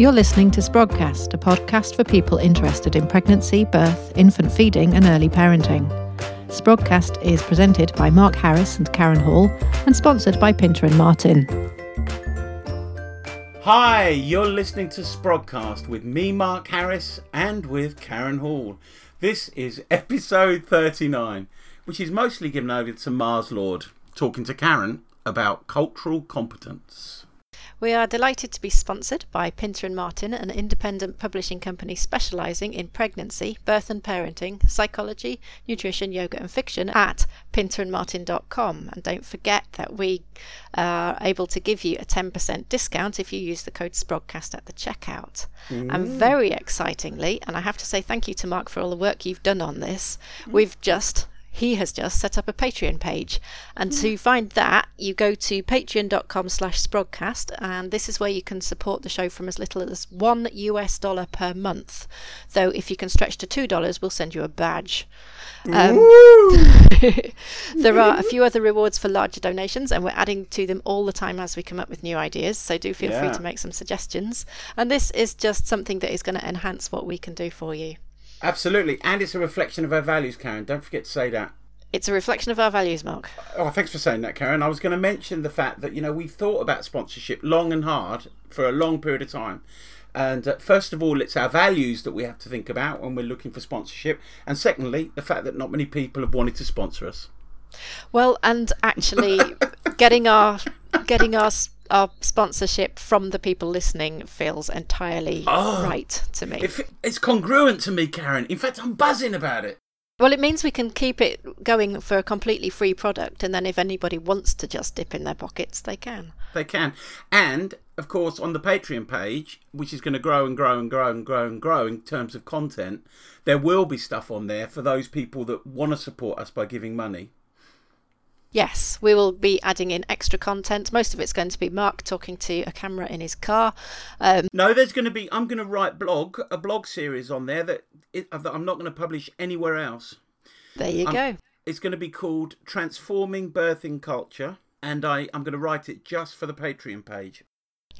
You're listening to Sprogcast, a podcast for people interested in pregnancy, birth, infant feeding, and early parenting. Sprogcast is presented by Mark Harris and Karen Hall and sponsored by Pinter and Martin. Hi, you're listening to Sprogcast with me, Mark Harris, and with Karen Hall. This is episode 39, which is mostly given over to Mars Lord, talking to Karen about cultural competence. We are delighted to be sponsored by Pinter and Martin, an independent publishing company specializing in pregnancy, birth and parenting, psychology, nutrition, yoga and fiction at pinterandmartin.com. And don't forget that we are able to give you a 10% discount if you use the code SPROGCAST at the checkout. Mm. And very excitingly, and I have to say thank you to Mark for all the work you've done on this, we've just he has just set up a Patreon page. And to find that, you go to patreon.com slash sprogcast, and this is where you can support the show from as little as one US dollar per month. Though if you can stretch to two dollars, we'll send you a badge. Um, there are a few other rewards for larger donations, and we're adding to them all the time as we come up with new ideas. So do feel yeah. free to make some suggestions. And this is just something that is going to enhance what we can do for you. Absolutely. And it's a reflection of our values, Karen. Don't forget to say that. It's a reflection of our values, Mark. Oh, thanks for saying that, Karen. I was going to mention the fact that, you know, we've thought about sponsorship long and hard for a long period of time. And uh, first of all, it's our values that we have to think about when we're looking for sponsorship. And secondly, the fact that not many people have wanted to sponsor us. Well, and actually, getting our getting our our sponsorship from the people listening feels entirely oh, right to me. it's congruent to me, Karen. In fact, I'm buzzing about it. Well, it means we can keep it going for a completely free product, and then if anybody wants to just dip in their pockets, they can. They can. And, of course, on the Patreon page, which is going to grow and grow and grow and grow and grow in terms of content, there will be stuff on there for those people that want to support us by giving money. Yes, we will be adding in extra content. Most of it's going to be Mark talking to a camera in his car. Um, no, there's going to be. I'm going to write blog a blog series on there that, it, that I'm not going to publish anywhere else. There you go. It's going to be called Transforming Birthing Culture, and I I'm going to write it just for the Patreon page.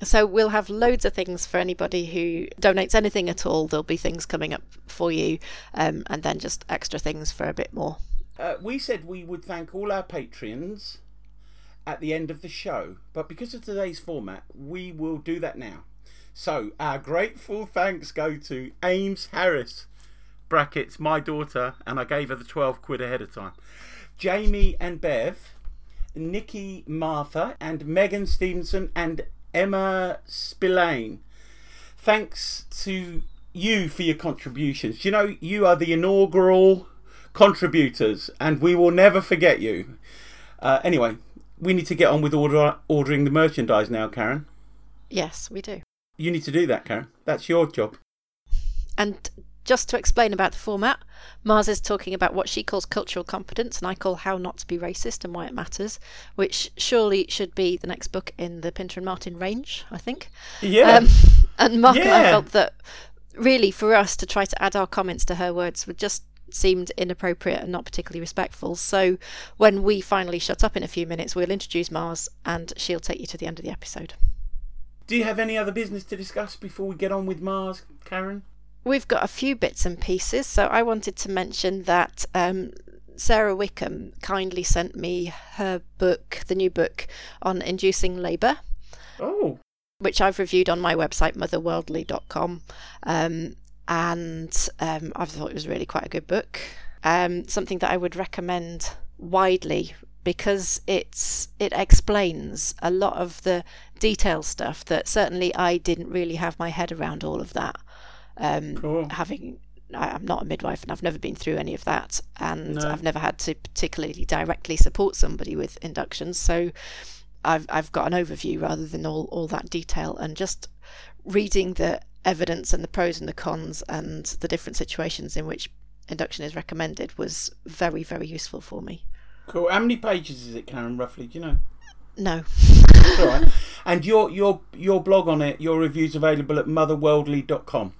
So we'll have loads of things for anybody who donates anything at all. There'll be things coming up for you, um, and then just extra things for a bit more uh, we said we would thank all our patrons at the end of the show, but because of today's format, we will do that now. So, our grateful thanks go to Ames Harris, brackets, my daughter, and I gave her the 12 quid ahead of time. Jamie and Bev, Nikki Martha, and Megan Stevenson, and Emma Spillane. Thanks to you for your contributions. You know, you are the inaugural contributors, and we will never forget you. Uh, anyway, we need to get on with order, ordering the merchandise now, Karen. Yes, we do. You need to do that, Karen. That's your job. And just to explain about the format, Mars is talking about what she calls cultural competence, and I call How Not to Be Racist and Why It Matters, which surely should be the next book in the Pinter and Martin range, I think. Yeah. Um, and Mark yeah. and I felt that really for us to try to add our comments to her words would just seemed inappropriate and not particularly respectful. So when we finally shut up in a few minutes, we'll introduce Mars and she'll take you to the end of the episode. Do you have any other business to discuss before we get on with Mars, Karen? We've got a few bits and pieces. So I wanted to mention that um, Sara Wickham kindly sent me her book, the new book on inducing labour. Oh. Which I've reviewed on my website, motherworldly.com. Um, and um, I thought it was really quite a good book. Um, something that I would recommend widely because it's it explains a lot of the detail stuff that certainly I didn't really have my head around all of that. Um, cool. Having I, am not a midwife and I've never been through any of that, and no. I've never had to particularly directly support somebody with inductions, so I've I've got an overview rather than all all that detail and just reading the evidence and the pros and the cons and the different situations in which induction is recommended was very, very useful for me. Cool. How many pages is it, Karen, roughly? Do you know? No. all right. And your your your blog on it, your reviews available at motherworldly.com.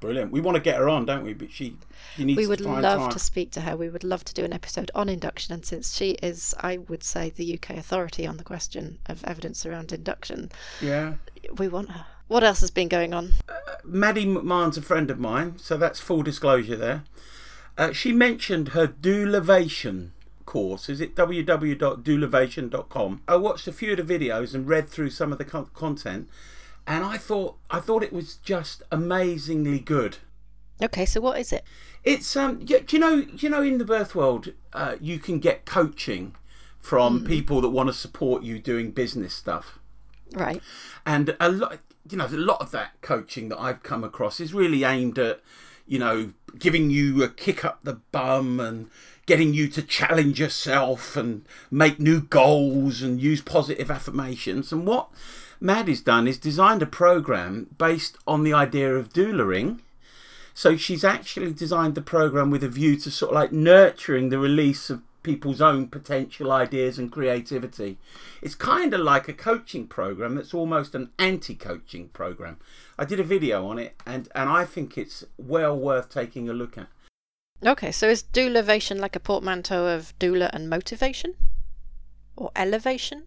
Brilliant. We want to get her on, don't we? But she, she needs We would to love time. to speak to her. We would love to do an episode on induction, and since she is, I would say, the UK authority on the question of evidence around induction. Yeah. We want her. What else has been going on? Maddie McMahon's a friend of mine, so that's full disclosure there. Uh, she mentioned her Doulavation course. Is it www.doulavation.com? I watched a few of the videos and read through some of the con- content, and I thought I thought it was just amazingly good. Okay, so what is it? It's um, do you know, do you know, in the birth world, uh, you can get coaching from people that want to support you doing business stuff. Right. And a lot, you know, a lot of that coaching that I've come across is really aimed at, you know, giving you a kick up the bum and getting you to challenge yourself and make new goals and use positive affirmations. And what Maddie's done is designed a program based on the idea of doulaing. So she's actually designed the program with a view to sort of like nurturing the release of people's own potential ideas and creativity. It's kind of like a coaching program that's almost an anti coaching program. I did a video on it and, and I think it's well worth taking a look at. Okay, so is doulavation like a portmanteau of doula and motivation? Or elevation?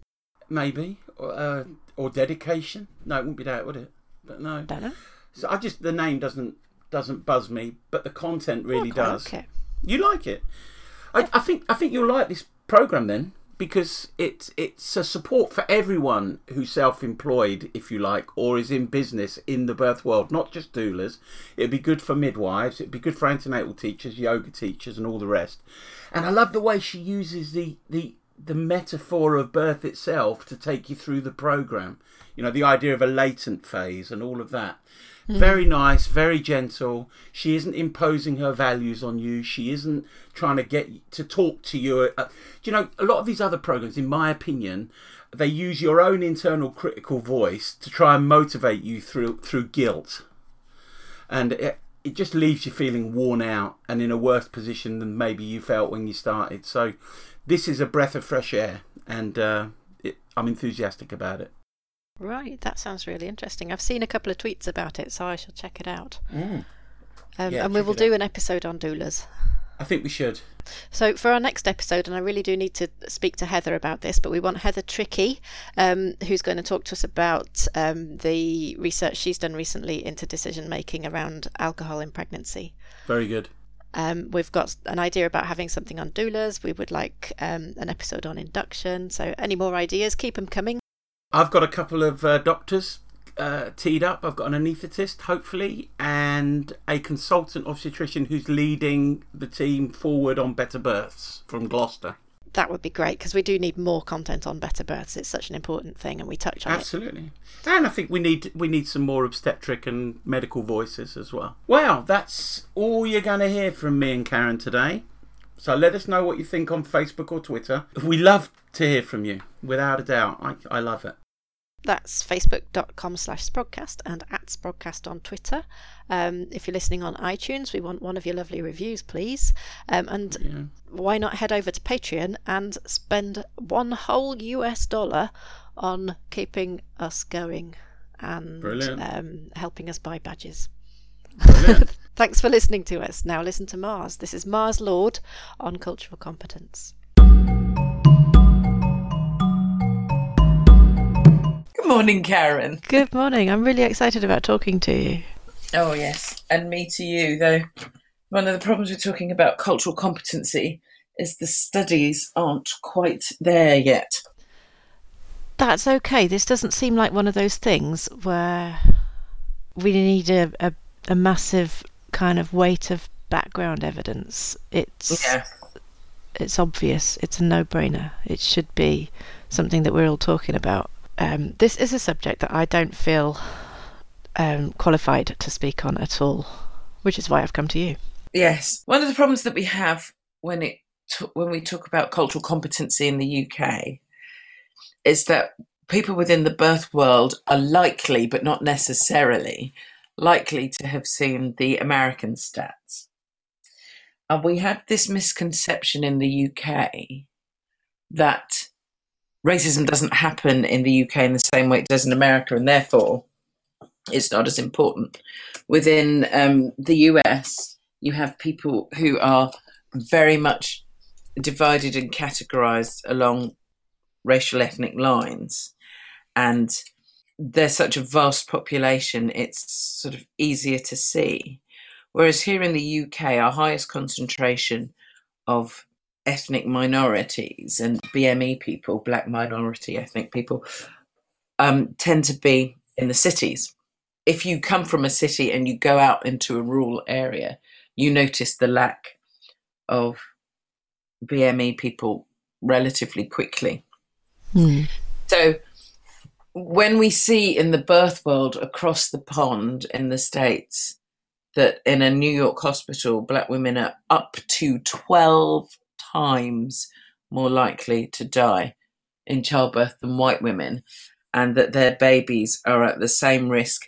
Maybe. Or, uh, or dedication. No, it wouldn't be that, would it? But no. Don't know. So I just, the name doesn't doesn't buzz me, but the content really does. Okay. You like it? I, I think I think you'll like this program then because it's it's a support for everyone who's self-employed, if you like, or is in business in the birth world, not just doulas. It'd be good for midwives. It'd be good for antenatal teachers, yoga teachers, and all the rest. And I love the way she uses the the the metaphor of birth itself to take you through the program. You know, the idea of a latent phase and all of that. Very nice, very gentle. She isn't imposing her values on you. She isn't trying to get to talk to you. Uh, do you know, a lot of these other programs, in my opinion, they use your own internal critical voice to try and motivate you through through guilt, and it, it just leaves you feeling worn out and in a worse position than maybe you felt when you started. So, this is a breath of fresh air, and uh, it, I'm enthusiastic about it. Right, that sounds really interesting. I've seen a couple of tweets about it, so I shall check it out. Um, Yeah, and we will do out. an episode on doulas. I think we should. So for our next episode, and I really do need to speak to Heather about this, but we want Heather Trickey, um, who's going to talk to us about um, the research she's done recently into decision making around alcohol in pregnancy. Very good. Um, we've got an idea about having something on doulas. We would like um, an episode on induction. So any more ideas, keep them coming. I've got a couple of uh, doctors uh, teed up. I've got an anaesthetist, hopefully, and a consultant obstetrician who's leading the team forward on better births from Gloucester. That would be great because we do need more content on better births. It's such an important thing, and we touch on it. Absolutely. And I think we need we need some more obstetric and medical voices as well. Well, that's all you're going to hear from me and Karen today. So let us know what you think on Facebook or Twitter. We love to hear from you, without a doubt. I, I love it. That's facebook.com slash sprogcast and at sprogcast on Twitter. Um, if you're listening on iTunes, we want one of your lovely reviews, please. Um, and Yeah. why not head over to Patreon and spend one whole US dollar on keeping us going and um, helping us buy badges. Thanks for listening to us. Now listen to Mars. This is Mars Lord on cultural competence. Good morning, Karen. Good morning. I'm really excited about talking to you. Oh, yes. And me to you, though. One of the problems with talking about cultural competency is the studies aren't quite there yet. That's okay. This doesn't seem like one of those things where we need a, a, a massive kind of weight of background evidence. It's Yeah. it's obvious. It's a no-brainer. It should be something that we're all talking about. Um, this is a subject that I don't feel um, qualified to speak on at all, which is why I've come to you. Yes. One of the problems that we have when it t- when we talk about cultural competency in the UK is that people within the birth world are likely, but not necessarily, likely to have seen the American stats. And we have this misconception in the UK that racism doesn't happen in the UK in the same way it does in America, and therefore it's not as important. Within um, the US, you have people who are very much divided and categorized along racial ethnic lines. And there's such a vast population, it's sort of easier to see. Whereas here in the UK, our highest concentration of ethnic minorities and BME people, black minority ethnic people, um, tend to be in the cities. If you come from a city and you go out into a rural area, you notice the lack of BME people relatively quickly. Mm. So when we see in the birth world across the pond in the States that in a New York hospital, black women are up to 12 times more likely to die in childbirth than white women, and that their babies are at the same risk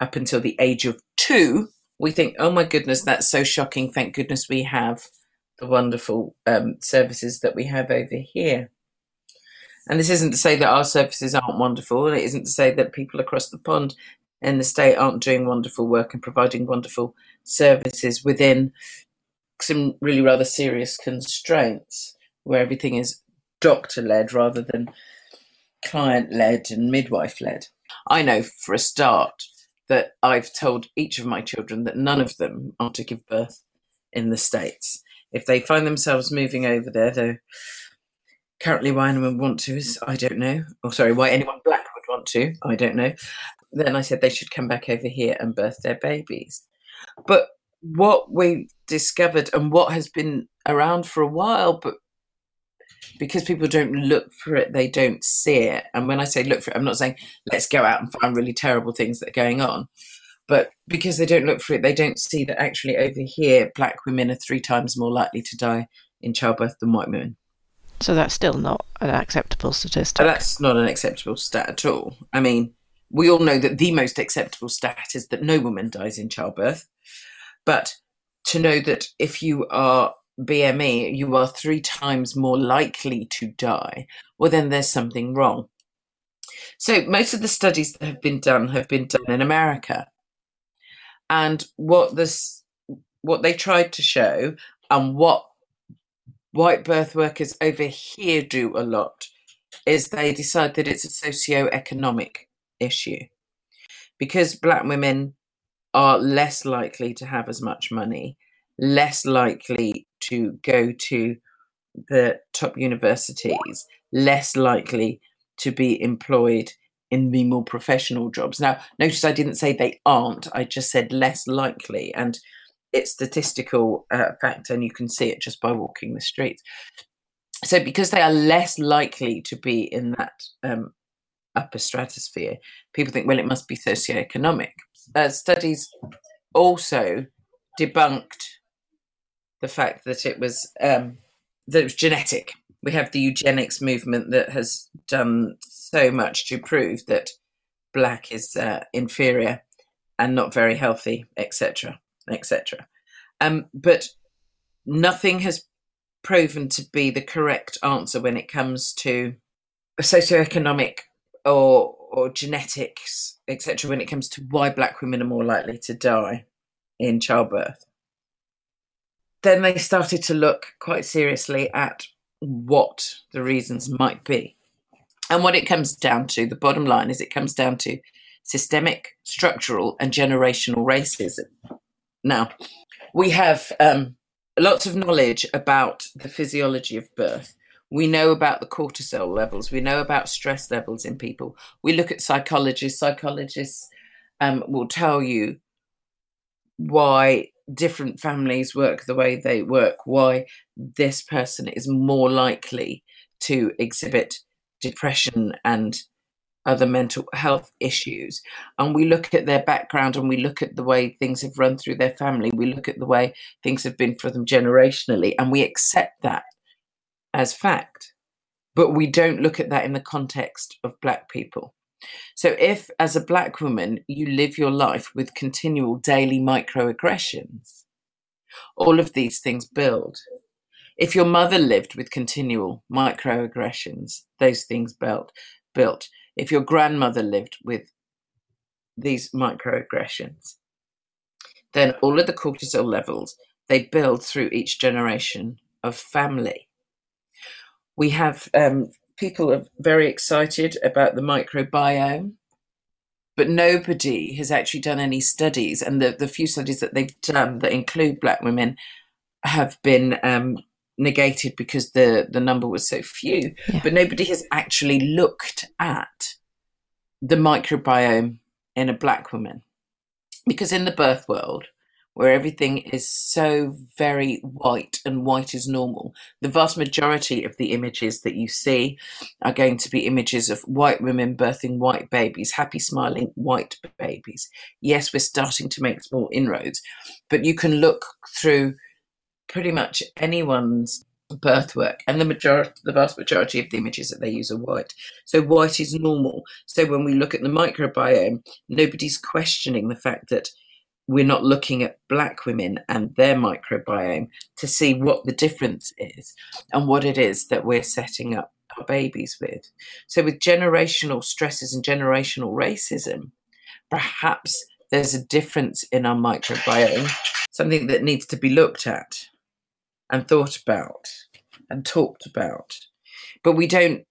up until the age of two, we think, oh my goodness, that's so shocking. Thank goodness we have the wonderful um, services that we have over here. And this isn't to say that our services aren't wonderful, and it isn't to say that people across the pond in the state aren't doing wonderful work and providing wonderful services within some really rather serious constraints where everything is doctor led rather than client led and midwife led. I know for a start that I've told each of my children that none of them are to give birth in the States. If they find themselves moving over there, though currently why anyone want to is I don't know. Or oh, sorry, why anyone black would want to, I don't know. Then I said they should come back over here and birth their babies. But what we discovered and what has been around for a while, but because people don't look for it, they don't see it. And when I say look for it, I'm not saying let's go out and find really terrible things that are going on. But because they don't look for it, they don't see that actually over here, black women are three times more likely to die in childbirth than white women. So that's still not an acceptable statistic. That's not an acceptable stat at all. I mean, we all know that the most acceptable stat is that no woman dies in childbirth. But to know that if you are BME, you are three times more likely to die, well, then there's something wrong. So, most of the studies that have been done have been done in America. And what this, what they tried to show, and what white birth workers over here do a lot, is they decide that it's a socio-economic issue because black women are less likely to have as much money, less likely to go to the top universities, less likely to be employed in the more professional jobs. Now, notice I didn't say they aren't, I just said less likely. And it's statistical uh, fact, and you can see it just by walking the streets. So, because they are less likely to be in that um, upper stratosphere, people think, well, it must be socioeconomic. Uh, studies also debunked the fact that it was um, that it was genetic. We have the eugenics movement that has done so much to prove that black is uh, inferior and not very healthy, etc., etc. Um, but nothing has proven to be the correct answer when it comes to socioeconomic or or genetics, etc., when it comes to why black women are more likely to die in childbirth. Then they started to look quite seriously at what the reasons might be. And what it comes down to, the bottom line is it comes down to systemic, structural, and generational racism. Now, we have um, lots of knowledge about the physiology of birth. We know about the cortisol levels. We know about stress levels in people. We look at psychologists. Psychologists um, will tell you why different families work the way they work, why this person is more likely to exhibit depression and other mental health issues. And we look at their background and we look at the way things have run through their family. We look at the way things have been for them generationally, and we accept that as fact, but we don't look at that in the context of Black people. So, if as a Black woman you live your life with continual daily microaggressions, all of these things build. If your mother lived with continual microaggressions, those things built. Built. If your grandmother lived with these microaggressions, then all of the cortisol levels they build through each generation of family we have um, people are very excited about the microbiome but nobody has actually done any studies. And the, the few studies that they've done that include black women have been um, negated because the, the number was so few. Yeah. But nobody has actually looked at the microbiome in a black woman. Because in the birth world, where everything is so very white and white is normal. The vast majority of the images that you see are going to be images of white women birthing white babies, happy, smiling white babies. Yes, we're starting to make small inroads, but you can look through pretty much anyone's birth work and the majority the vast majority of the images that they use are white so white is normal so when we look at the microbiome nobody's questioning the fact that we're not looking at black women and their microbiome to see what the difference is and what it is that we're setting up our babies with. So, with generational stresses and generational racism, perhaps there's a difference in our microbiome, something that needs to be looked at and thought about and talked about. But we don't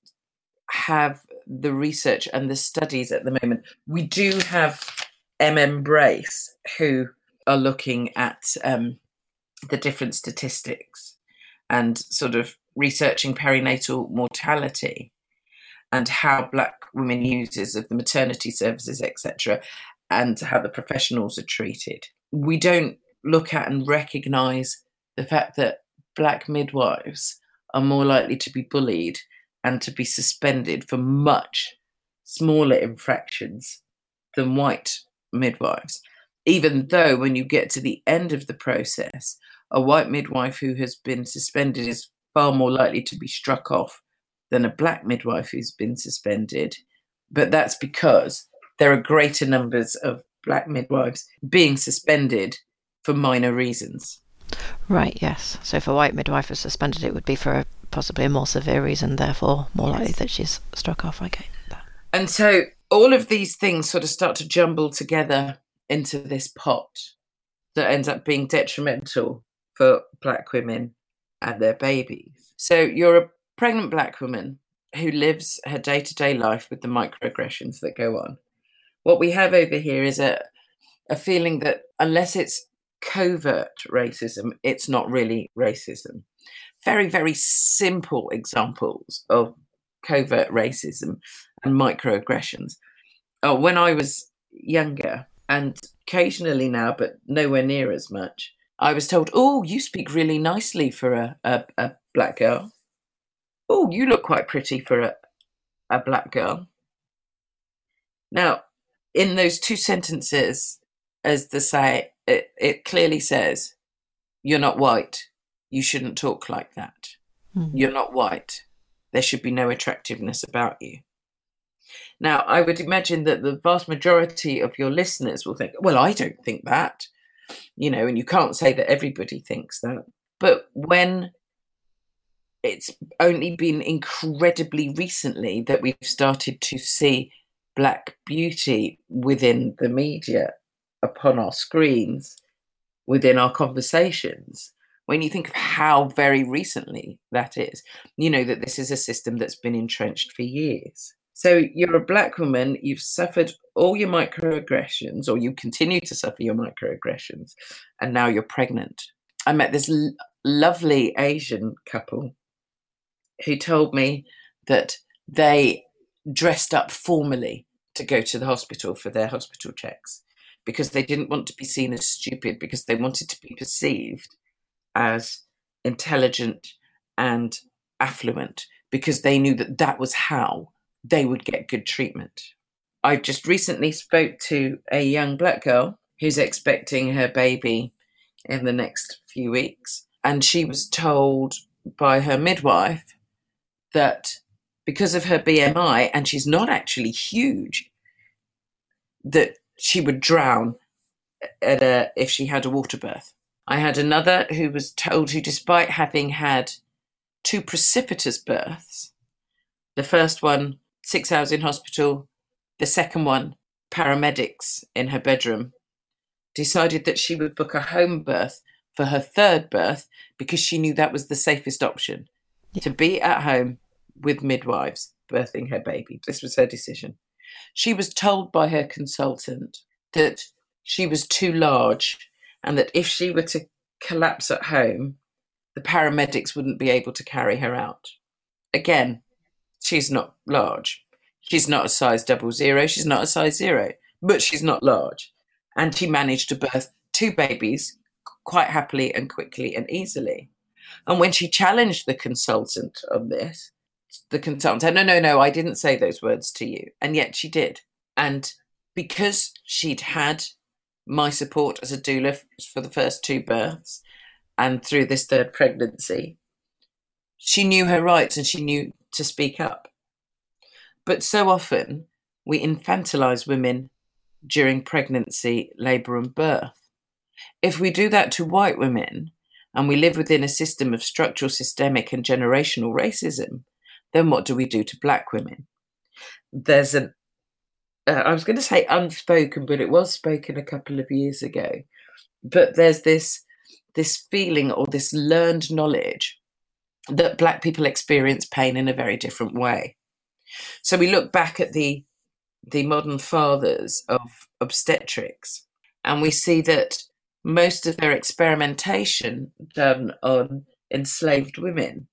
have the research and the studies at the moment. We do have MBRRACE, who are looking at um, the different statistics and sort of researching perinatal mortality and how black women uses of the maternity services, etc., and how the professionals are treated. We don't look at and recognise the fact that black midwives are more likely to be bullied and to be suspended for much smaller infractions than white midwives. Even though, when you get to the end of the process, a white midwife who has been suspended is far more likely to be struck off than a black midwife who's been suspended. But that's because there are greater numbers of black midwives being suspended for minor reasons. Right, yes. So if a white midwife is suspended, it would be for a, possibly a more severe reason, therefore more yes. likely that she's struck off. I get that. And so all of these things sort of start to jumble together into this pot that ends up being detrimental for black women and their babies. So you're a pregnant black woman who lives her day to day life with the microaggressions that go on. What we have over here is a, a feeling that unless it's covert racism, it's not really racism. Very, very simple examples of covert racism and microaggressions. Oh, when I was younger, and occasionally now, but nowhere near as much, I was told, "Oh, you speak really nicely for a, a, a black girl. Oh, you look quite pretty for a, a black girl." Now, in those two sentences, as the say, it, it clearly says, "You're not white. You shouldn't talk like that. Mm. You're not white there should be no attractiveness about you. Now, I would imagine that the vast majority of your listeners will think, well, I don't think that, you know, and you can't say that everybody thinks that. But when it's only been incredibly recently that we've started to see Black beauty within the media, upon our screens, within our conversations, when you think of how very recently that is, you know that this is a system that's been entrenched for years. So you're a black woman, you've suffered all your microaggressions, or you continue to suffer your microaggressions, and now you're pregnant. I met this l- lovely Asian couple who told me that they dressed up formally to go to the hospital for their hospital checks because they didn't want to be seen as stupid, because they wanted to be perceived as intelligent and affluent because they knew that that was how they would get good treatment. I just recently spoke to a young black girl who's expecting her baby in the next few weeks, and she was told by her midwife that because of her BMI, and she's not actually huge, that she would drown at a, if she had a water birth. I had another who was told who, despite having had two precipitous births, the first one, six hours in hospital, the second one, paramedics in her bedroom, decided that she would book a home birth for her third birth because she knew that was the safest option to be at home with midwives birthing her baby. This was her decision. She was told by her consultant that she was too large and that if she were to collapse at home, the paramedics wouldn't be able to carry her out. Again, she's not large. She's not a size double zero. She's not a size zero, but she's not large. And she managed to birth two babies quite happily and quickly and easily. And when she challenged the consultant on this, the consultant said, No, no, no, I didn't say those words to you. And yet she did. And because she'd had my support as a doula for the first two births and through this third pregnancy, she knew her rights and she knew to speak up. But so often we infantilize women during pregnancy, labour, and birth. If we do that to white women and we live within a system of structural, systemic, and generational racism, then what do we do to black women? There's an, uh, I was going to say unspoken, but it was spoken a couple of years ago. But there's this this feeling or this learned knowledge that black people experience pain in a very different way. So we look back at the the modern fathers of obstetrics and we see that most of their experimentation done on enslaved women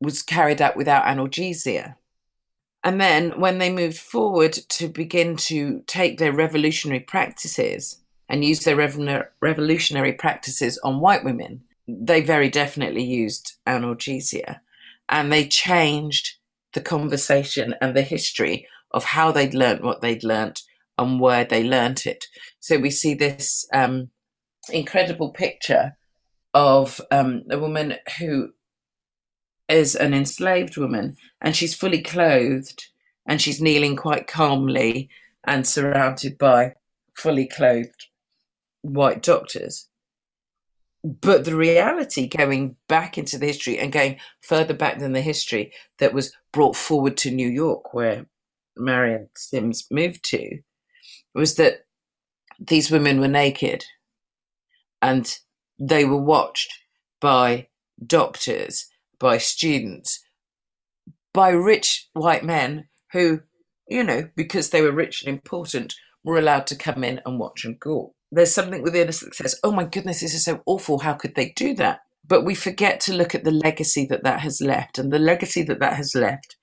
was carried out without analgesia. And then when they moved forward to begin to take their revolutionary practices and use their revolutionary practices on white women, they very definitely used analgesia. And they changed the conversation and the history of how they'd learnt what they'd learnt and where they learnt it. So we see this um, incredible picture of um, a woman who is an enslaved woman and she's fully clothed and she's kneeling quite calmly and surrounded by fully clothed white doctors. But the reality going back into the history and going further back than the history that was brought forward to New York, where Marion Sims moved to, was that these women were naked and they were watched by doctors by students, by rich white men who, you know, because they were rich and important, were allowed to come in and watch and go. There's something within us that says, oh my goodness, this is so awful. How could they do that? But we forget to look at the legacy that that has left. And the legacy that that has left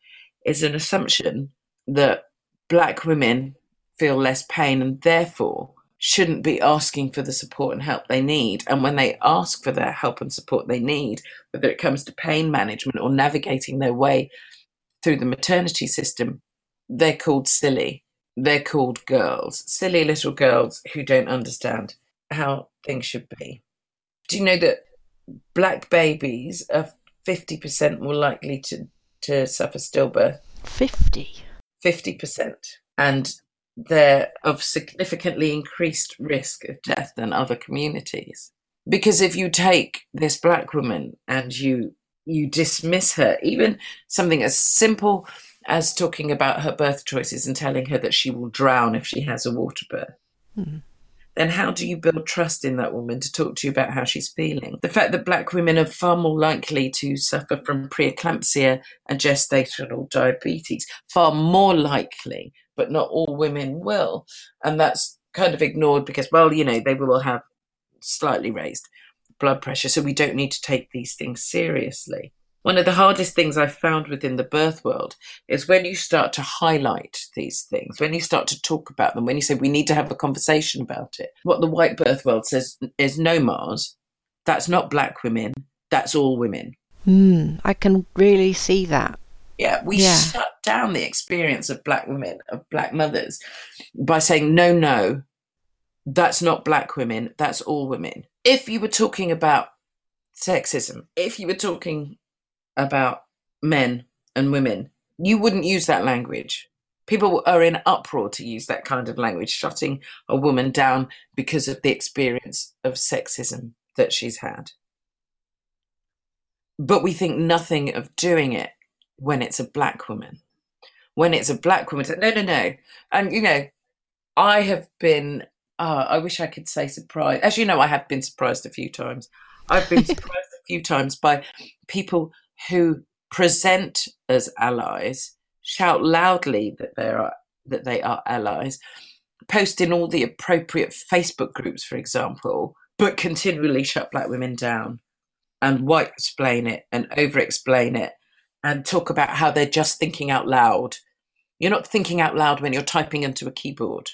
is an assumption that black women feel less pain and therefore shouldn't be asking for the support and help they need. And when they ask for the help and support they need, whether it comes to pain management or navigating their way through the maternity system, they're called silly. They're called girls, silly little girls who don't understand how things should be. Do you know that black babies are 50% more likely to, to suffer stillbirth? 50? 50%. And they're of significantly increased risk of death than other communities. Because if you take this black woman and you you dismiss her, even something as simple as talking about her birth choices and telling her that she will drown if she has a water birth, mm. then how do you build trust in that woman to talk to you about how she's feeling? The fact that black women are far more likely to suffer from preeclampsia and gestational diabetes, far more likely but not all women will. And that's kind of ignored because, well, you know, they will have slightly raised blood pressure. So we don't need to take these things seriously. One of the hardest things I've found within the birth world is when you start to highlight these things, when you start to talk about them, when you say we need to have a conversation about it. What the white birth world says is no, Mars, that's not black women, that's all women. Mm, I can really see that. Yeah, we yeah. shut down the experience of black women, of black mothers, by saying, no, no, that's not black women, that's all women. If you were talking about sexism, if you were talking about men and women, you wouldn't use that language. People are in uproar to use that kind of language, shutting a woman down because of the experience of sexism that she's had. But we think nothing of doing it when it's a black woman. When it's a black woman, no, no, no. And, you know, I have been, uh, I wish I could say surprised. As you know, I have been surprised a few times. I've been surprised a few times by people who present as allies, shout loudly that they are that they are allies, post in all the appropriate Facebook groups, for example, but continually shut black women down and white explain it and over explain it and talk about how they're just thinking out loud. You're not thinking out loud when you're typing into a keyboard.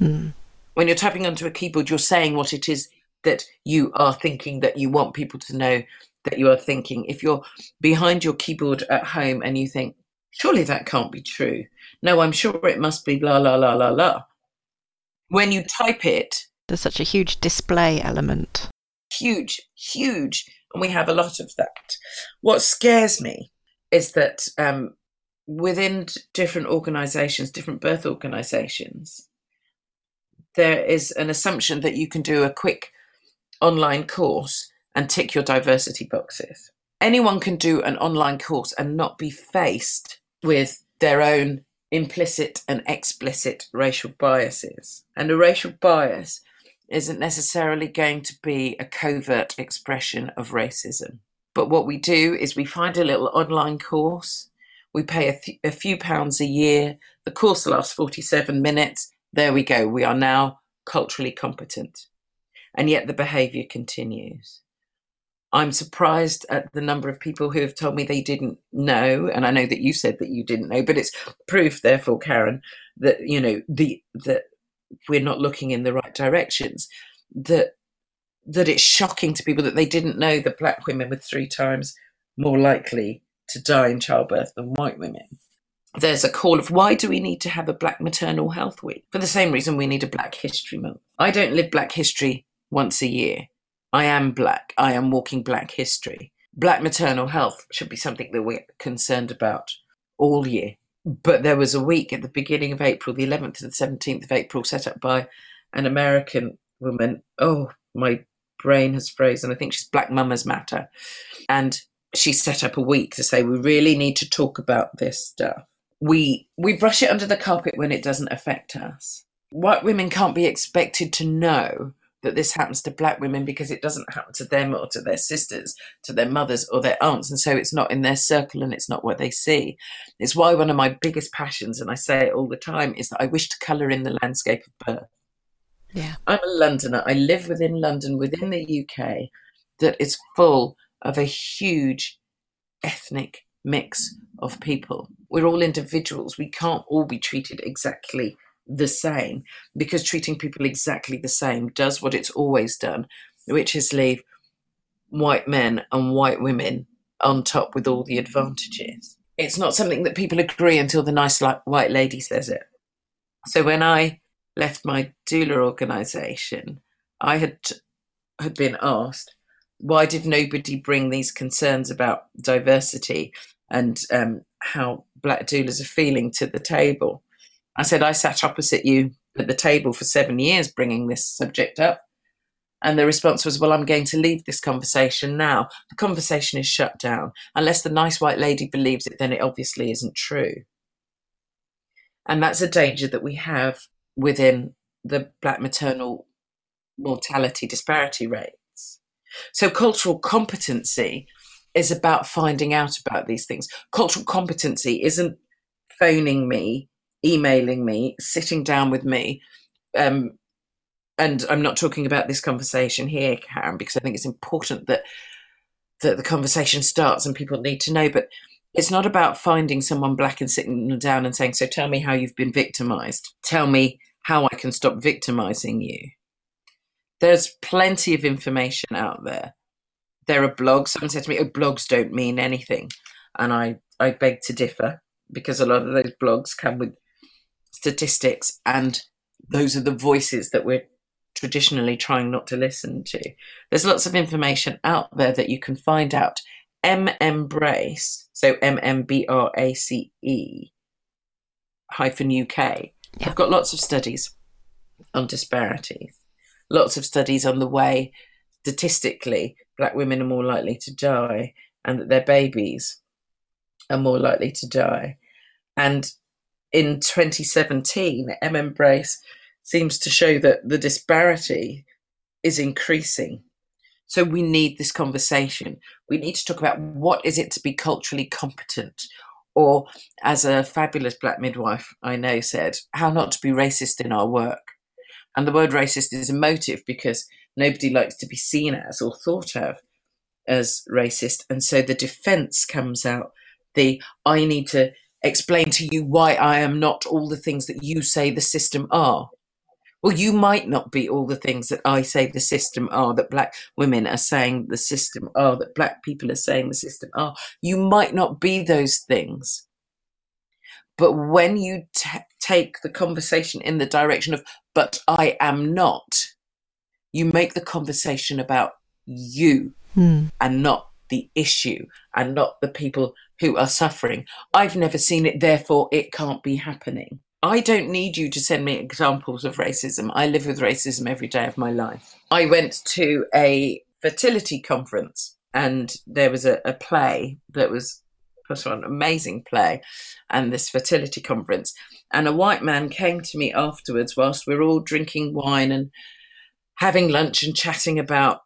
Mm. When you're typing onto a keyboard, you're saying what it is that you are thinking that you want people to know that you are thinking. If you're behind your keyboard at home and you think, surely that can't be true. No, I'm sure it must be la la la la la. When you type it, there's such a huge display element. Huge, huge. And we have a lot of that. What scares me is that um, within different organizations, different birth organizations, there is an assumption that you can do a quick online course and tick your diversity boxes. Anyone can do an online course and not be faced with their own implicit and explicit racial biases. And a racial bias isn't necessarily going to be a covert expression of racism. But what we do is we find a little online course. We pay a, th- a few pounds a year. The course lasts 47 minutes. There we go. We are now culturally competent. And yet the behavior continues. I'm surprised at the number of people who have told me they didn't know, and I know that you said that you didn't know, but it's proof, therefore, Karen, that you know the that we're not looking in the right directions. That that it's shocking to people that they didn't know that black women were three times more likely to die in childbirth than white women. There's a call of why do we need to have a Black Maternal Health Week? For the same reason we need a Black History Month. I don't live Black History once a year. I am black. I am walking black history. Black maternal health should be something that we're concerned about all year. But there was a week at the beginning of April, the 11th to the 17th of April, set up by an American woman. Oh, my brain has frozen. I think she's Black Mamas Matter. And she set up a week to say we really need to talk about this stuff. We we brush it under the carpet when it doesn't affect us. White women can't be expected to know that this happens to black women because it doesn't happen to them or to their sisters, to their mothers or their aunts. And so it's not in their circle and it's not what they see. It's why one of my biggest passions, and I say it all the time, is that I wish to colour in the landscape of birth. Yeah. I'm a Londoner. I live within London, within the UK, that is full of a huge ethnic mix of people. We're all individuals. We can't all be treated exactly the same because treating people exactly the same does what it's always done, which is leave white men and white women on top with all the advantages. It's not something that people agree until the nice white lady says it. So when I left my doula organization, I had had been asked why did nobody bring these concerns about diversity and um, how black doulas are feeling to the table I said, I sat opposite you at the table for seven years bringing this subject up. And the response was, Well, I'm going to leave this conversation now. The conversation is shut down. Unless the nice white lady believes it, then it obviously isn't true. And that's a danger that we have within the black maternal mortality disparity rates. So, cultural competency is about finding out about these things. Cultural competency isn't phoning me emailing me, sitting down with me. Um, and I'm not talking about this conversation here, Karen, because I think it's important that that the conversation starts and people need to know. But it's not about finding someone black and sitting them down and saying, "So tell me how you've been victimized. Tell me how I can stop victimizing you." There's plenty of information out there. There are blogs. Someone said to me, "Oh, blogs don't mean anything," and I I beg to differ because a lot of those blogs come with statistics, and those are the voices that we're traditionally trying not to listen to. There's lots of information out there that you can find out. MBRRACE, so M M B R A C E hyphen UK. Yeah. I've got lots of studies on disparities, lots of studies on the way statistically black women are more likely to die and that their babies are more likely to die. And in 2017, MBRRACE seems to show that the disparity is increasing. So we need this conversation. We need to talk about what is it to be culturally competent? Or, as a fabulous black midwife I know said, how not to be racist in our work. And the word racist is emotive because nobody likes to be seen as or thought of as racist. And so the defense comes out the I need to explain to you why I am not all the things that you say the system are. Well, you might not be all the things that I say the system are, that black women are saying the system are, that black people are saying the system are. You might not be those things. But when you t- take the conversation in the direction of, but I am not, you make the conversation about you Hmm. and not the issue and not the people who are suffering. I've never seen it, therefore it can't be happening. I don't need you to send me examples of racism. I live with racism every day of my life. I went to a fertility conference and there was a, a play that was on, an amazing play, and this fertility conference. And a white man came to me afterwards whilst we we're all drinking wine and having lunch and chatting about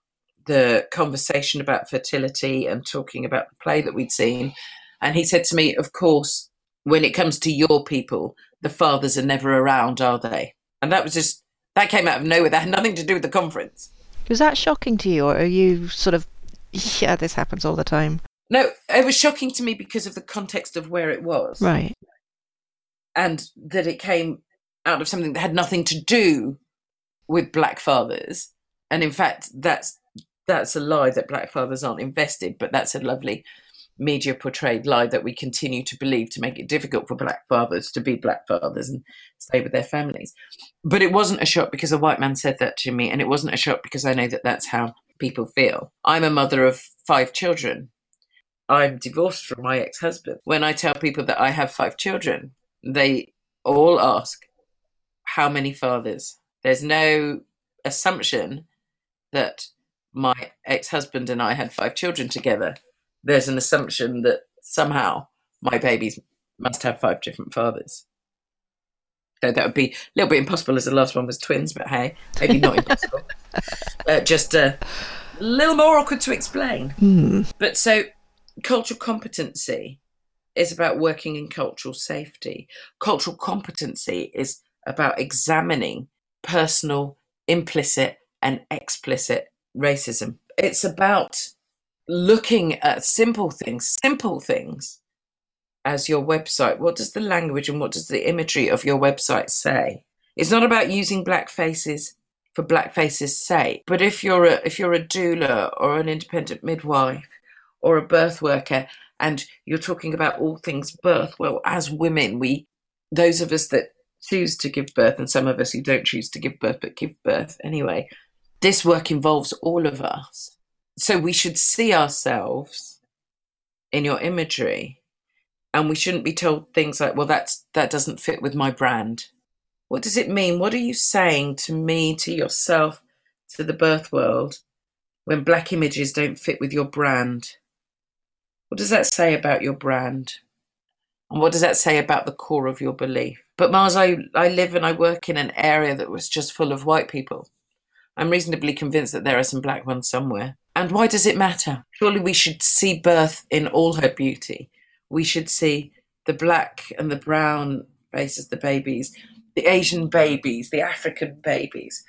the conversation about fertility and talking about the play that we'd seen. And he said to me, Of course, when it comes to your people, the fathers are never around, are they? And that was just, that came out of nowhere. That had nothing to do with the conference. Was that shocking to you, or are you sort of, yeah, this happens all the time? No, it was shocking to me because of the context of where it was. Right. And that it came out of something that had nothing to do with black fathers. And in fact, that's that's a lie that black fathers aren't invested, but that's a lovely media portrayed lie that we continue to believe to make it difficult for black fathers to be black fathers and stay with their families. But it wasn't a shock because a white man said that to me, and it wasn't a shock because I know that that's how people feel. I'm a mother of five children. I'm divorced from my ex husband. When I tell people that I have five children, they all ask, How many fathers? There's no assumption that my ex husband and I had five children together, there's an assumption that somehow my babies must have five different fathers. So that would be a little bit impossible as the last one was twins, but hey, maybe not impossible. Uh, just a little more awkward to explain. Hmm. But so cultural competency is about working in cultural safety. Cultural competency is about examining personal, implicit, and explicit racism. It's about looking at simple things, simple things as your website. What does the language and what does the imagery of your website say? It's not about using black faces for black faces' sake, but if you're a if you're a doula or an independent midwife or a birth worker and you're talking about all things birth, well, as women, we those of us that choose to give birth and some of us who don't choose to give birth but give birth anyway, this work involves all of us. So we should see ourselves in your imagery and we shouldn't be told things like, well, that's that doesn't fit with my brand. What does it mean? What are you saying to me, to yourself, to the birth world when black images don't fit with your brand? What does that say about your brand? And what does that say about the core of your belief? But Mars, I, I live and I work in an area that was just full of white people. I'm reasonably convinced that there are some black ones somewhere. And why does it matter? Surely we should see birth in all her beauty. We should see the black and the brown faces, the babies, the Asian babies, the African babies.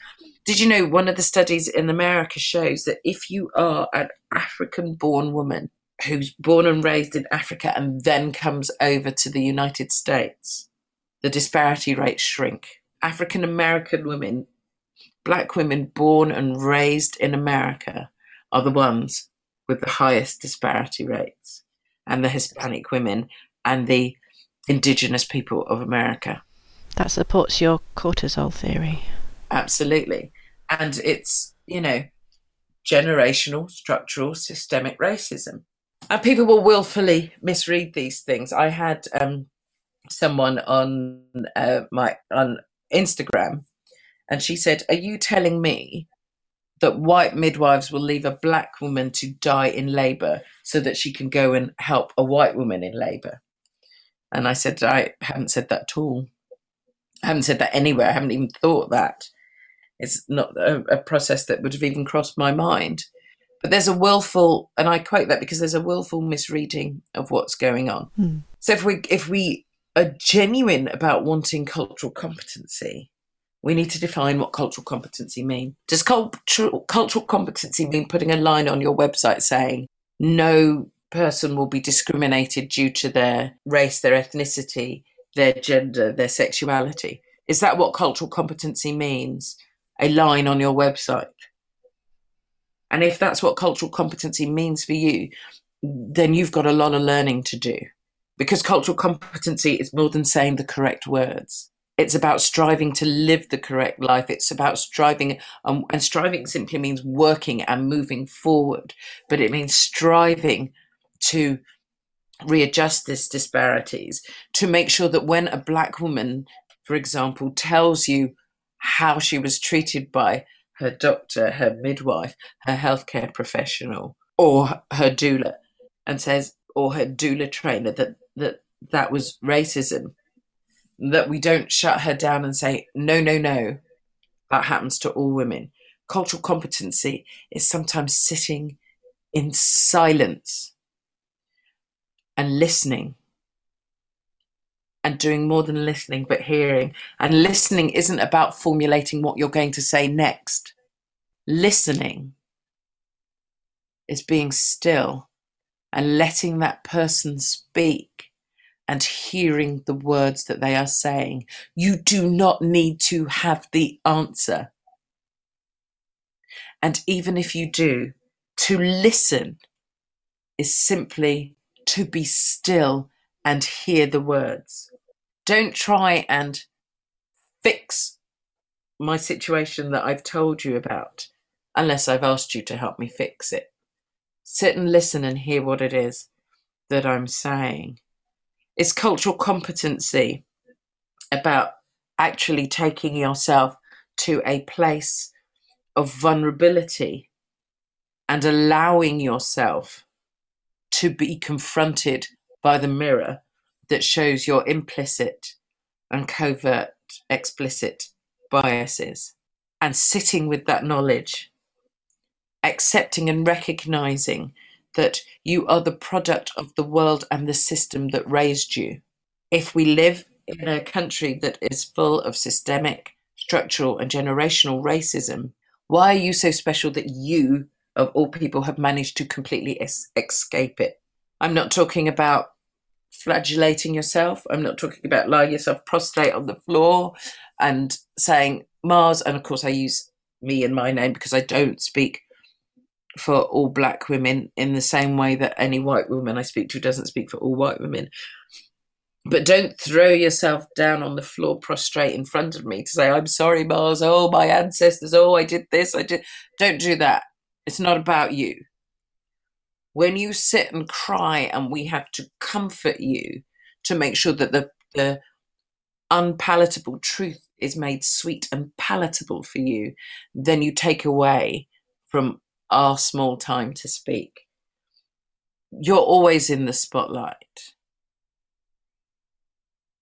Did you know one of the studies in America shows that if you are an African born woman who's born and raised in Africa and then comes over to the United States, the disparity rates shrink. African American women black women born and raised in America are the ones with the highest disparity rates, and the Hispanic women and the indigenous people of America. That supports your cortisol theory. Absolutely. And it's, you know, generational, structural, systemic racism. And people will willfully misread these things. I had um, someone on uh, my on Instagram and she said, Are you telling me that white midwives will leave a black woman to die in labor so that she can go and help a white woman in labor? And I said, I haven't said that at all. I haven't said that anywhere. I haven't even thought that. It's not a, a process that would have even crossed my mind. But there's a willful, and I quote that because there's a willful misreading of what's going on. Hmm. So if we if we are genuine about wanting cultural competency, we need to define what cultural competency mean. Does cultural cultural competency mean putting a line on your website saying no person will be discriminated due to their race, their ethnicity, their gender, their sexuality? Is that what cultural competency means? A line on your website? And if that's what cultural competency means for you, then you've got a lot of learning to do. Because cultural competency is more than saying the correct words. It's about striving to live the correct life. It's about striving, um, and striving simply means working and moving forward, but it means striving to readjust these disparities, to make sure that when a black woman, for example, tells you how she was treated by her doctor, her midwife, her healthcare professional, or her doula, and says, or her doula trainer, that that that was racism, that we don't shut her down and say, no, no, no, that happens to all women. Cultural competency is sometimes sitting in silence and listening and doing more than listening, but hearing. And listening isn't about formulating what you're going to say next. Listening is being still and letting that person speak and hearing the words that they are saying. You do not need to have the answer. And even if you do, to listen is simply to be still and hear the words. Don't try and fix my situation that I've told you about unless I've asked you to help me fix it. Sit and listen and hear what it is that I'm saying. It's cultural competency about actually taking yourself to a place of vulnerability and allowing yourself to be confronted by the mirror that shows your implicit and covert, explicit biases, and sitting with that knowledge, accepting and recognizing that you are the product of the world and the system that raised you. If we live in a country that is full of systemic, structural, and generational racism, why are you so special that you, of all people, have managed to completely es- escape it? I'm not talking about flagellating yourself. I'm not talking about lying yourself prostrate on the floor and saying Mars. And of course, I use me and my name because I don't speak for all black women in the same way that any white woman I speak to doesn't speak for all white women. But don't throw yourself down on the floor prostrate in front of me to say, I'm sorry, Mars. Oh, my ancestors. Oh, I did this. I did. Don't do that. It's not about you when you sit and cry and we have to comfort you to make sure that the, the unpalatable truth is made sweet and palatable for you, then you take away from our small time to speak. You're always in the spotlight.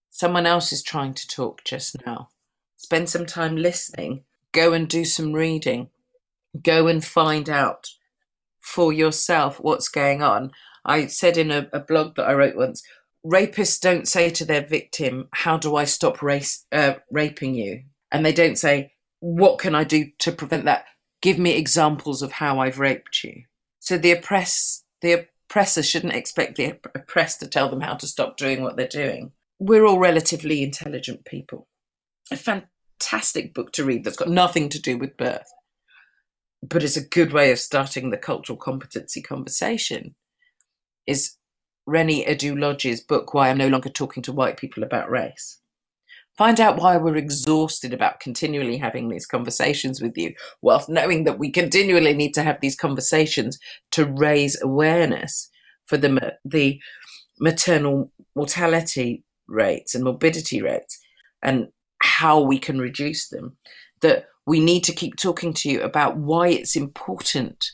Someone else is trying to talk just now. Spend some time listening. Go and do some reading. Go and find out for yourself what's going on. I said in a, a blog that I wrote once rapists don't say to their victim, How do I stop race, uh, raping you? And they don't say, What can I do to prevent that? Give me examples of how I've raped you. So the oppress, the oppressor shouldn't expect the oppressed to tell them how to stop doing what they're doing. We're all relatively intelligent people. A fantastic book to read that's got nothing to do with birth but it's a good way of starting the cultural competency conversation is Reni Eddo-Lodge's book why i'm no longer talking to white people about race find out why we're exhausted about continually having these conversations with you whilst knowing that we continually need to have these conversations to raise awareness for the, the maternal mortality rates and morbidity rates and how we can reduce them that we need to keep talking to you about why it's important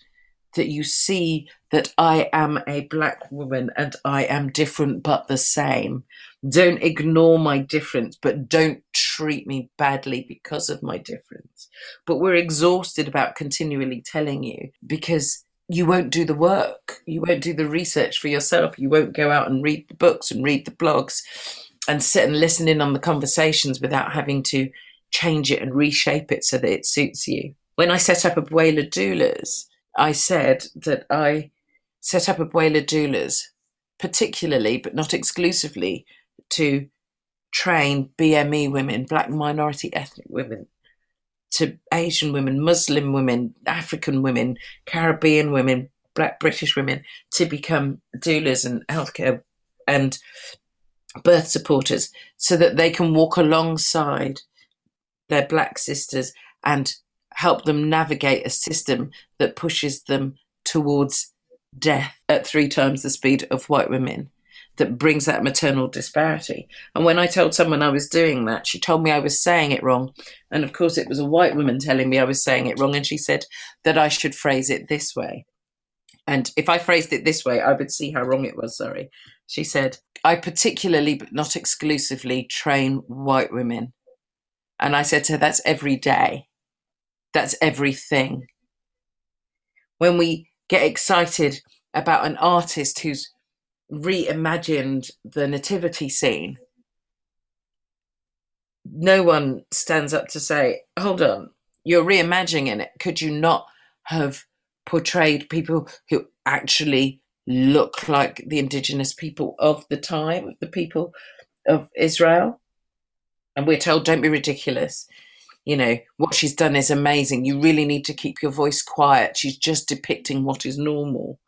that you see that I am a black woman and I am different but the same. Don't ignore my difference, but don't treat me badly because of my difference. But we're exhausted about continually telling you because you won't do the work. You won't do the research for yourself. You won't go out and read the books and read the blogs and sit and listen in on the conversations without having to change it and reshape it so that it suits you. When I set up Abuela Doulas, I said that I set up Abuela Doulas particularly, but not exclusively, to train BME women, black minority ethnic women, to Asian women, Muslim women, African women, Caribbean women, black British women to become doulas and healthcare and birth supporters so that they can walk alongside their black sisters and help them navigate a system that pushes them towards death at three times the speed of white women that brings that maternal disparity. And when I told someone I was doing that, she told me I was saying it wrong. And of course, it was a white woman telling me I was saying it wrong. And she said that I should phrase it this way. And if I phrased it this way, I would see how wrong it was. Sorry. She said, I particularly, but not exclusively, train white women. And I said to her, that's every day. That's everything. When we get excited about an artist who's reimagined the nativity scene, no one stands up to say, hold on, you're reimagining it. Could you not have portrayed people who actually look like the indigenous people of the time, the people of Israel? And we're told, don't be ridiculous. You know, what she's done is amazing. You really need to keep your voice quiet. She's just depicting what is normal.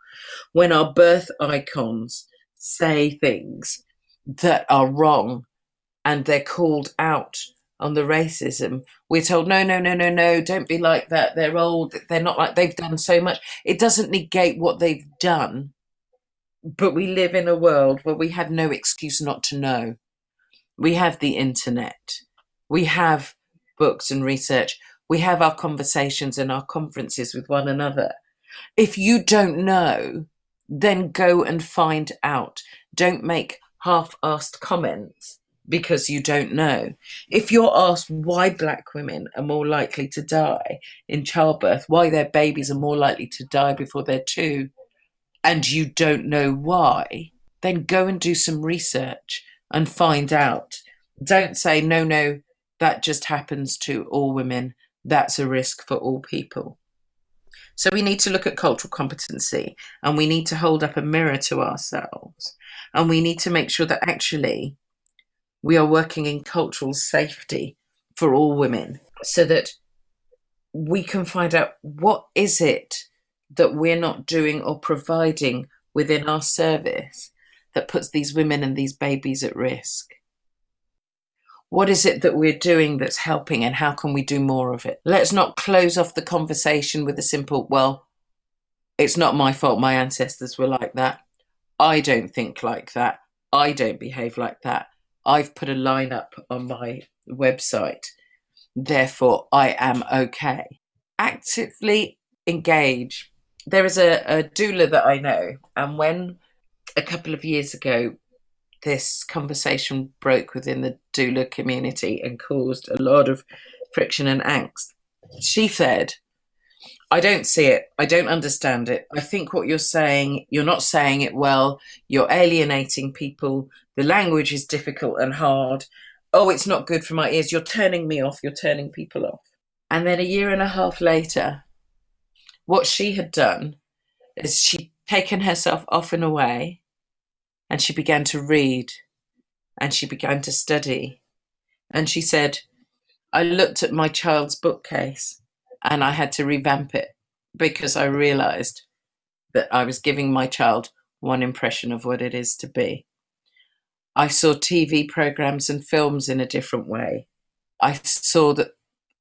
When our birth icons say things that are wrong and they're called out on the racism, we're told, no, no, no, no, no, don't be like that. They're old. They're not like they've done so much. It doesn't negate what they've done, but we live in a world where we have no excuse not to know. We have the internet, we have books and research, we have our conversations and our conferences with one another. If you don't know, then go and find out. Don't make half assed comments because you don't know. If you're asked why black women are more likely to die in childbirth, why their babies are more likely to die before they're two, and you don't know why, then go and do some research and find out. Don't say, no, no, that just happens to all women. That's a risk for all people. So we need to look at cultural competency and we need to hold up a mirror to ourselves and we need to make sure that actually we are working in cultural safety for all women so that we can find out what is it that we're not doing or providing within our service that puts these women and these babies at risk what is it that we're doing that's helping and how can we do more of it? Let's not close off the conversation with a simple, well, it's not my fault my ancestors were like that. I don't think like that. I don't behave like that. I've put a line up on my website. Therefore, I am okay. Actively engage. There is a, a doula that I know, and when a couple of years ago this conversation broke within the doula community and caused a lot of friction and angst. She said, I don't see it. I don't understand it. I think what you're saying, you're not saying it well. You're alienating people. The language is difficult and hard. Oh, it's not good for my ears. You're turning me off. You're turning people off. And then a year and a half later, what she had done is she'd taken herself off and away and she began to read and she began to study. And she said, I looked at my child's bookcase and I had to revamp it because I realized that I was giving my child one impression of what it is to be. I saw TV programs and films in a different way. I saw that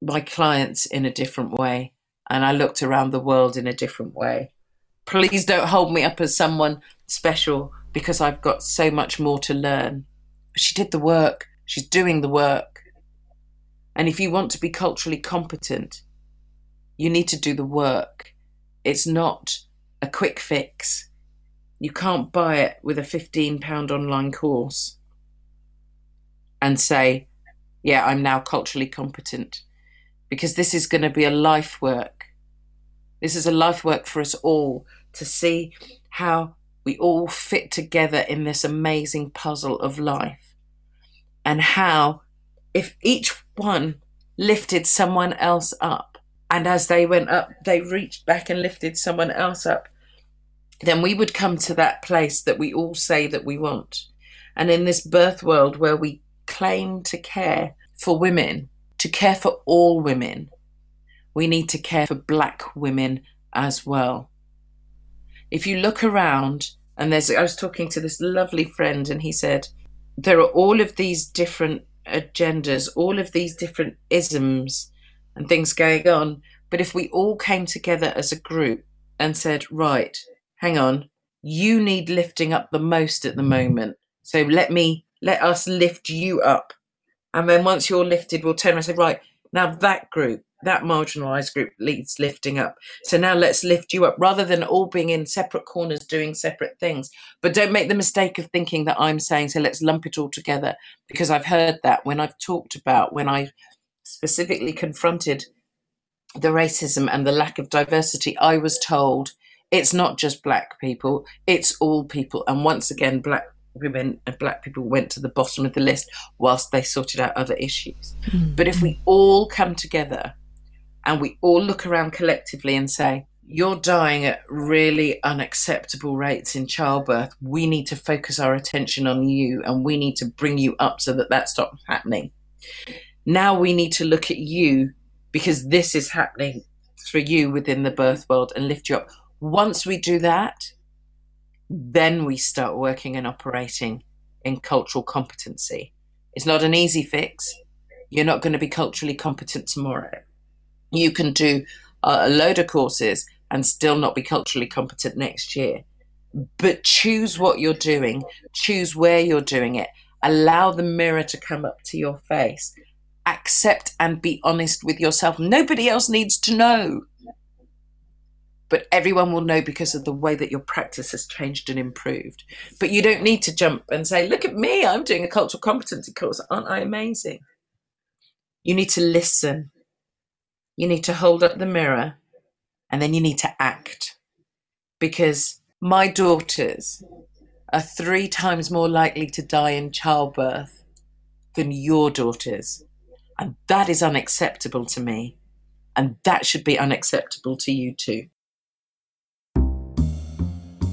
my clients in a different way, and I looked around the world in a different way. Please don't hold me up as someone special because I've got so much more to learn. She did the work, she's doing the work. And if you want to be culturally competent, you need to do the work. It's not a quick fix. You can't buy it with a £15 online course and say, yeah, I'm now culturally competent. Because this is going to be a life work. This is a life work for us all to see how we all fit together in this amazing puzzle of life. And how, if each one lifted someone else up, and as they went up, they reached back and lifted someone else up, then we would come to that place that we all say that we want. And in this birth world where we claim to care for women, to care for all women, we need to care for black women as well. If you look around, and there's, I was talking to this lovely friend, and he said, there are all of these different agendas, all of these different isms and things going on. But if we all came together as a group and said, right, hang on, you need lifting up the most at the mm-hmm. moment. So let me, let us lift you up. And then once you're lifted, we'll turn and say, right, now that group, that marginalized group leads lifting up. So now let's lift you up rather than all being in separate corners doing separate things. But don't make the mistake of thinking that I'm saying, so let's lump it all together, because I've heard that when I've talked about, when I specifically confronted the racism and the lack of diversity, I was told it's not just black people, it's all people. And once again, black women and black people went to the bottom of the list whilst they sorted out other issues. Mm-hmm. But if we all come together and we all look around collectively and say, you're dying at really unacceptable rates in childbirth. We need to focus our attention on you and we need to bring you up so that that stops happening. Now we need to look at you because this is happening for you within the birth world and lift you up. Once we do that, then we start working and operating in cultural competency. It's not an easy fix. You're not going to be culturally competent tomorrow. You can do a load of courses and still not be culturally competent next year. But choose what you're doing, choose where you're doing it, allow the mirror to come up to your face, accept and be honest with yourself. Nobody else needs to know but everyone will know because of the way that your practice has changed and improved. But you don't need to jump and say, Look at me, I'm doing a cultural competency course. Aren't I amazing? You need to listen. You need to hold up the mirror and then you need to act. Because my daughters are three times more likely to die in childbirth than your daughters. And that is unacceptable to me. And that should be unacceptable to you too.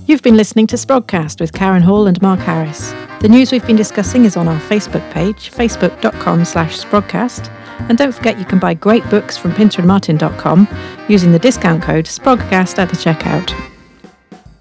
You've been listening to Sprogcast with Karen Hall and Mark Harris. The news we've been discussing is on our Facebook page, facebook.com slash sprogcast. And don't forget you can buy great books from pinterandmartin.com using the discount code SPROGCAST at the checkout.